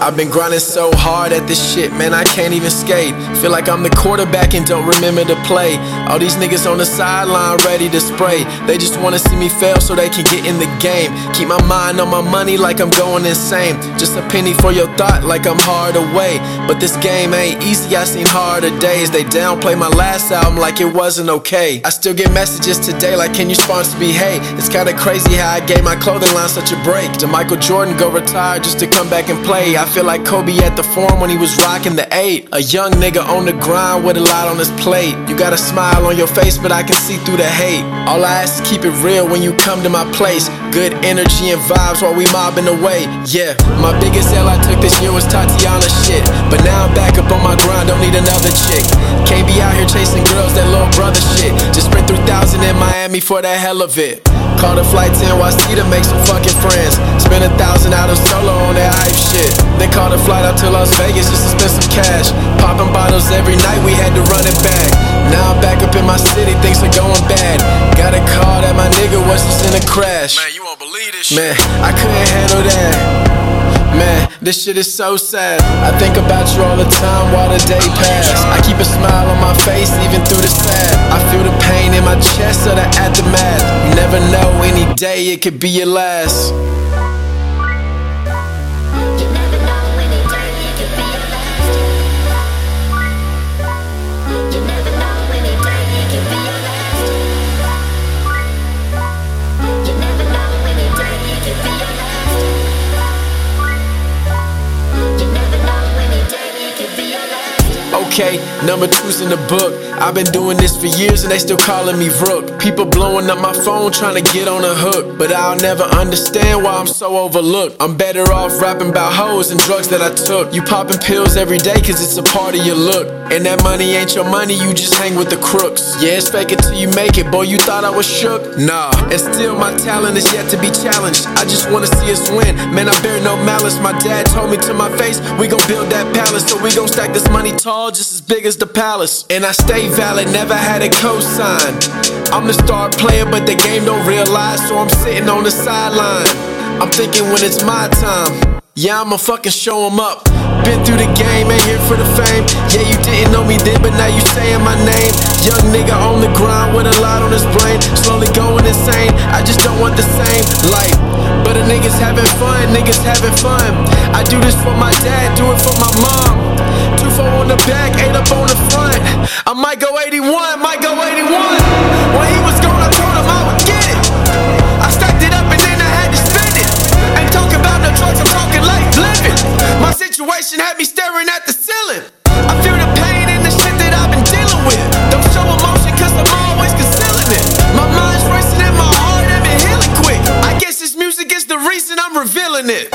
I've been grinding so hard at this shit, man, I can't even skate. Feel like I'm the quarterback and don't remember to play. All these niggas on the sideline ready to spray. They just wanna see me fail so they can get in the game. Keep my mind on my money like I'm going insane. Just a penny for your thought like I'm hard away. But this game ain't easy, I seen harder days. They downplay my last album like it wasn't okay. I still get messages today like, can you sponsor me? Hey, it's kinda crazy how I gave my clothing line such a break. To Michael Jordan go retire just to come back and play. I feel like Kobe at the forum when he was rocking the eight. A young nigga on the grind with a lot on his plate. You got a smile on your face, but I can see through the hate. All I ask is keep it real when you come to my place. Good energy and vibes while we mobbing away. Yeah, my biggest L I took this year was Tatiana shit. But now I'm back up on my grind, don't need another chick. Can't be out here chasing girls, that little brother shit. Just spent 3000 in Miami for the hell of it. Caught a flight to NYC to make some fucking friends. Spent a thousand out of solo on that shit. Then caught a flight out to Las Vegas just to spend some cash. Popping bottles every night, we had to run it back. Now I'm back up in my city, things are going bad. Got a call that my nigga was just in a crash. Man, you won't believe this shit. Man, I couldn't handle that. Man, this shit is so sad. I think about you all the time while the day oh, pass. I keep a smile on my face even through the sad. I feel the pain in my chest of the aftermath. You never know, any day it could be your last. Okay, number two's in the book. I've been doing this for years and they still calling me Rook. People blowing up my phone trying to get on a hook. But I'll never understand why I'm so overlooked. I'm better off rapping about hoes and drugs that I took. You popping pills every day cause it's a part of your look. And that money ain't your money, you just hang with the crooks. Yeah, it's fake it till you make it. Boy, you thought I was shook? Nah. And still, my talent is yet to be challenged. I just wanna see us win. Man, I bear no malice. My dad told me to my face, we gon' build that palace. So we gon' stack this money tall, just as big as the palace. And I stay valid, never had a cosign. I'm the star player, but the game don't realize, so I'm sitting on the sideline. I'm thinking when it's my time. Yeah, I'ma fucking show 'em up. Been through the game, ain't here for the fame. Yeah, you didn't know me then, but now you saying my name. Young nigga on the grind with a lot on his brain. Slowly going insane. I just don't want the same life. But the niggas having fun, niggas having fun. I do this for my dad, do it for my mom. Two four on the back, eight up on the front. I might go 81, might go 81. Situation had me staring at the ceiling. I feel the pain and the shit that I've been dealing with. Don't show emotion cause I'm always concealing it. My mind's racing and my heart ain't been healing quick. I guess this music is the reason I'm revealing it.